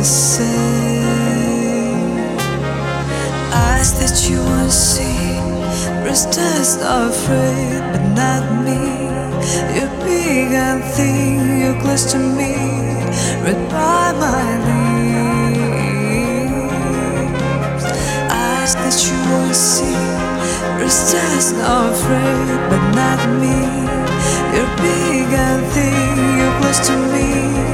to say. Eyes that you won't see, breasts are afraid, but not me. You're big and thin, you're close to me, right by my lips. Eyes that you won't see, breasts are afraid, but not me. You're big and thin, you're close to me.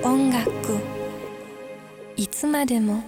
と音楽。いつまでも。